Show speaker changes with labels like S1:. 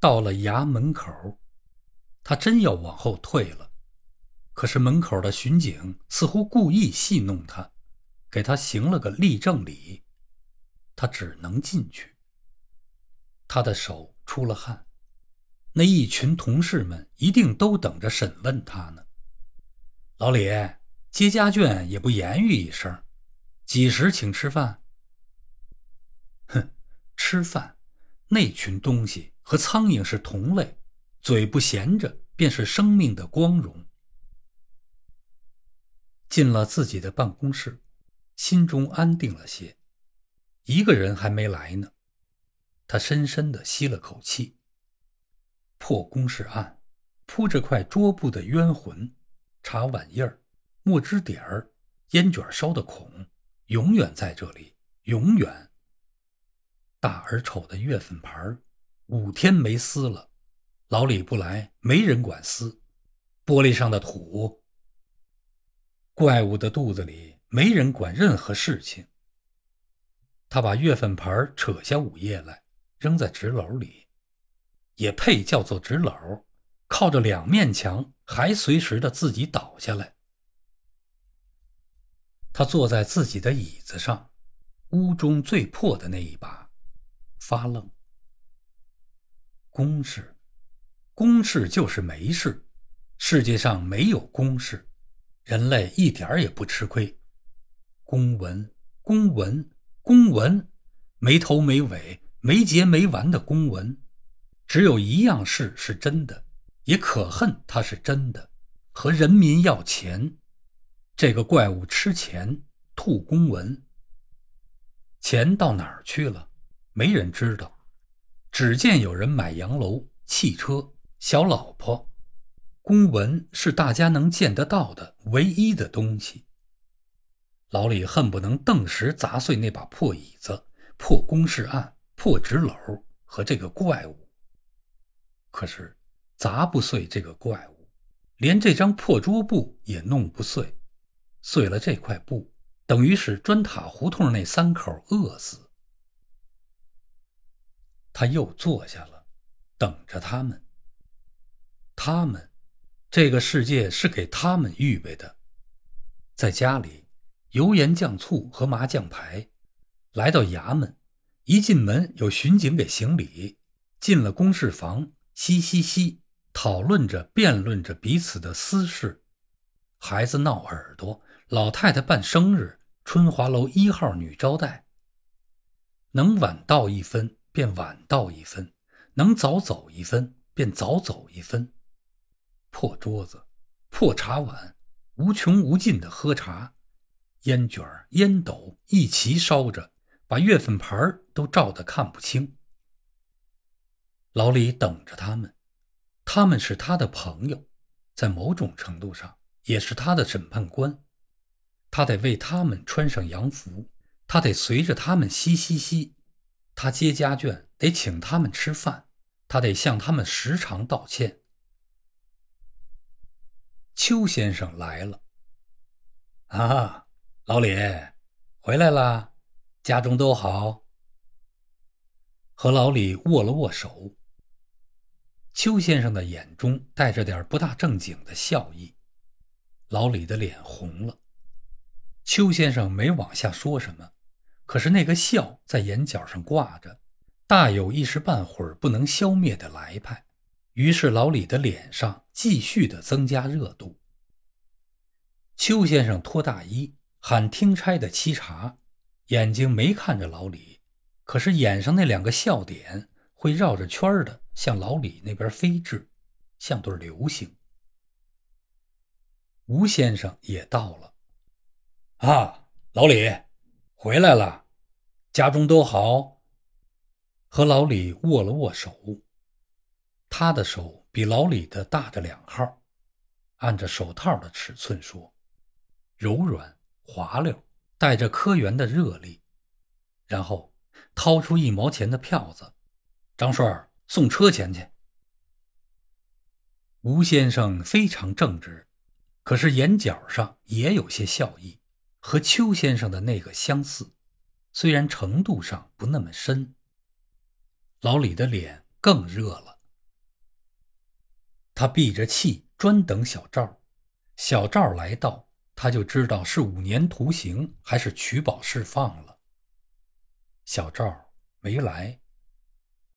S1: 到了衙门口，他真要往后退了，可是门口的巡警似乎故意戏弄他，给他行了个立正礼，他只能进去。他的手出了汗，那一群同事们一定都等着审问他呢。老李接家眷也不言语一声，几时请吃饭？哼，吃饭，那群东西和苍蝇是同类，嘴不闲着便是生命的光荣。进了自己的办公室，心中安定了些。一个人还没来呢，他深深的吸了口气。破公事案，铺着块桌布的冤魂，茶碗印儿，墨汁点儿，烟卷烧的孔，永远在这里，永远。大而丑的月份牌五天没撕了，老李不来，没人管撕。玻璃上的土，怪物的肚子里没人管任何事情。他把月份牌扯下五页来，扔在纸篓里，也配叫做纸篓？靠着两面墙，还随时的自己倒下来。他坐在自己的椅子上，屋中最破的那一把。发愣。公事，公事就是没事，世界上没有公事，人类一点也不吃亏。公文，公文，公文，没头没尾、没结没完的公文，只有一样事是真的，也可恨它是真的，和人民要钱。这个怪物吃钱，吐公文，钱到哪儿去了？没人知道，只见有人买洋楼、汽车、小老婆。公文是大家能见得到的唯一的东西。老李恨不能顿时砸碎那把破椅子、破公事案、破纸篓和这个怪物。可是砸不碎这个怪物，连这张破桌布也弄不碎。碎了这块布，等于使砖塔胡同那三口饿死。他又坐下了，等着他们。他们，这个世界是给他们预备的。在家里，油盐酱醋和麻将牌；来到衙门，一进门有巡警给行礼；进了公事房，嘻嘻嘻，讨论着、辩论着彼此的私事。孩子闹耳朵，老太太办生日，春华楼一号女招待，能晚到一分。便晚到一分，能早走一分，便早走一分。破桌子，破茶碗，无穷无尽的喝茶，烟卷烟斗一齐烧着，把月份牌都照得看不清。老李等着他们，他们是他的朋友，在某种程度上也是他的审判官。他得为他们穿上洋服，他得随着他们嘻嘻嘻。他接家眷得请他们吃饭，他得向他们时常道歉。邱先生来了，啊，老李回来了，家中都好。和老李握了握手。邱先生的眼中带着点不大正经的笑意，老李的脸红了。邱先生没往下说什么。可是那个笑在眼角上挂着，大有一时半会儿不能消灭的来派。于是老李的脸上继续的增加热度。邱先生脱大衣，喊听差的沏茶，眼睛没看着老李，可是眼上那两个笑点会绕着圈的向老李那边飞至，像对流星。吴先生也到了，啊，老李。回来了，家中都好。和老李握了握手，他的手比老李的大着两号，按着手套的尺寸说，柔软滑溜，带着科员的热力。然后掏出一毛钱的票子，张顺送车钱去。吴先生非常正直，可是眼角上也有些笑意。和邱先生的那个相似，虽然程度上不那么深。老李的脸更热了，他闭着气，专等小赵。小赵来到，他就知道是五年徒刑还是取保释放了。小赵没来，